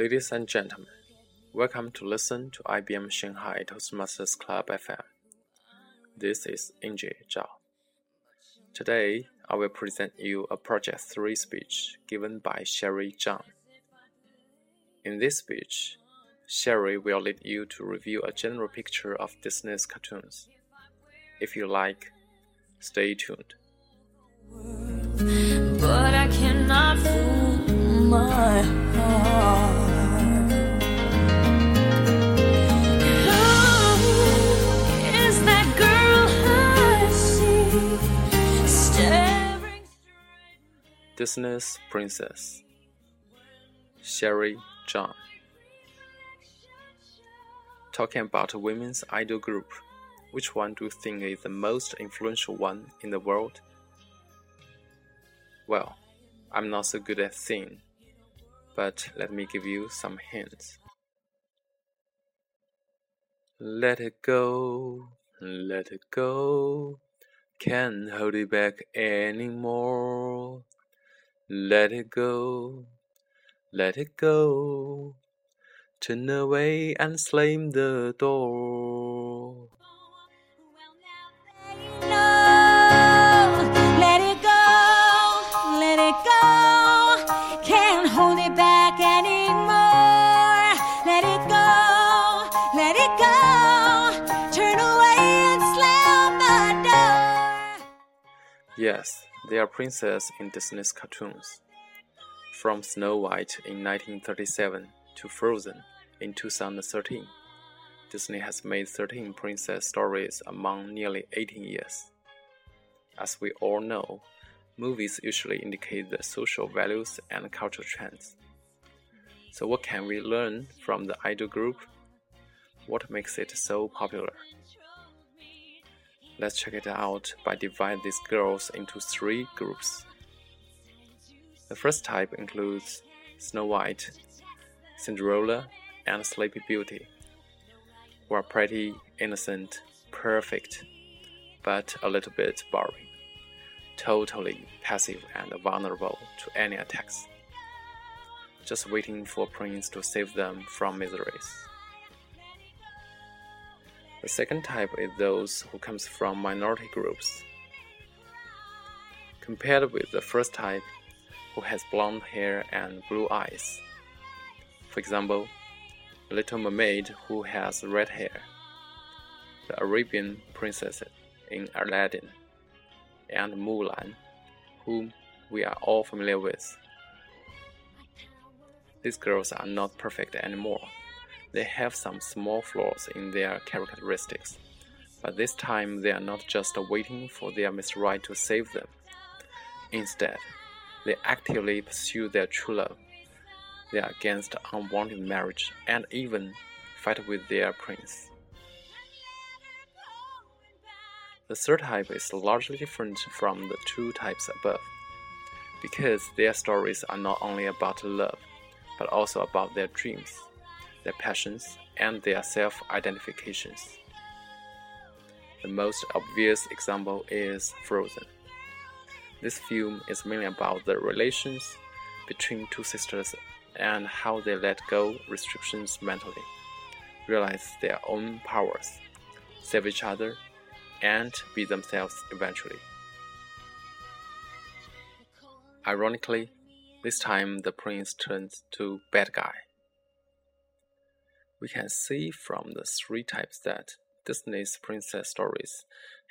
Ladies and gentlemen, welcome to listen to IBM Shanghai Toastmasters Club FM. This is Inji Zhao. Today, I will present you a Project 3 speech given by Sherry Zhang. In this speech, Sherry will lead you to review a general picture of Disney's cartoons. If you like, stay tuned. But I cannot fool my Disney's Princess Sherry Zhang. Talking about women's idol group, which one do you think is the most influential one in the world? Well, I'm not so good at singing, but let me give you some hints. Let it go, let it go, can't hold it back anymore. Let it go, let it go. Turn away and slam the door. Let it go, let it go. Can't hold it back anymore. Let it go, let it go. Turn away and slam the door. Yes. They are princesses in Disney's cartoons. From Snow White in 1937 to Frozen in 2013, Disney has made 13 princess stories among nearly 18 years. As we all know, movies usually indicate the social values and cultural trends. So, what can we learn from the idol group? What makes it so popular? Let's check it out by dividing these girls into three groups. The first type includes Snow White, Cinderella, and Sleepy Beauty, who are pretty, innocent, perfect, but a little bit boring, totally passive and vulnerable to any attacks, just waiting for Prince to save them from miseries. The second type is those who comes from minority groups. Compared with the first type, who has blonde hair and blue eyes. For example, the Little Mermaid who has red hair, the Arabian princess in Aladdin, and Mulan, whom we are all familiar with. These girls are not perfect anymore. They have some small flaws in their characteristics, but this time they are not just waiting for their Miss Right to save them. Instead, they actively pursue their true love. They are against unwanted marriage and even fight with their prince. The third type is largely different from the two types above, because their stories are not only about love, but also about their dreams their passions, and their self identifications. The most obvious example is Frozen. This film is mainly about the relations between two sisters and how they let go restrictions mentally, realize their own powers, save each other, and be themselves eventually. Ironically, this time the prince turns to bad guy we can see from the three types that Disney's princess stories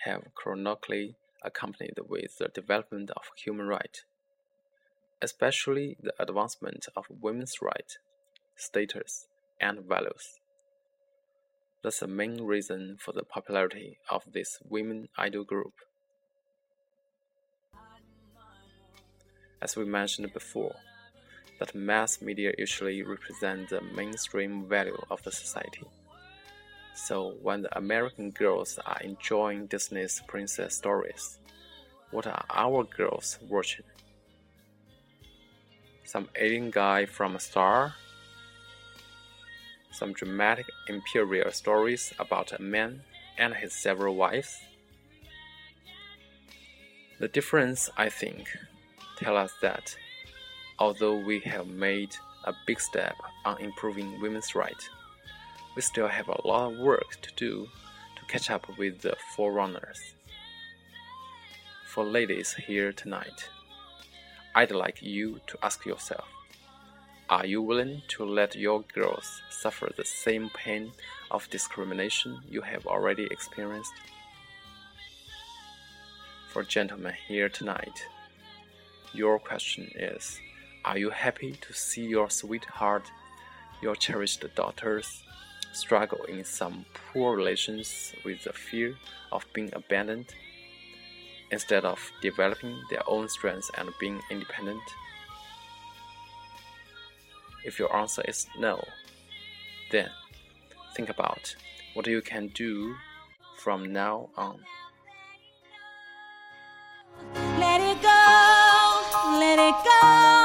have chronically accompanied with the development of human rights, especially the advancement of women's rights, status, and values. That's the main reason for the popularity of this women idol group. As we mentioned before, that mass media usually represent the mainstream value of the society. So when the American girls are enjoying Disney's princess stories, what are our girls watching? Some alien guy from a star? Some dramatic imperial stories about a man and his several wives? The difference, I think, tell us that although we have made a big step on improving women's rights. We still have a lot of work to do to catch up with the forerunners. For ladies here tonight, I'd like you to ask yourself Are you willing to let your girls suffer the same pain of discrimination you have already experienced? For gentlemen here tonight, your question is Are you happy to see your sweetheart, your cherished daughters, struggle in some poor relations with the fear of being abandoned? instead of developing their own strengths and being independent? If your answer is no, then think about what you can do from now on. Let it go, let it go.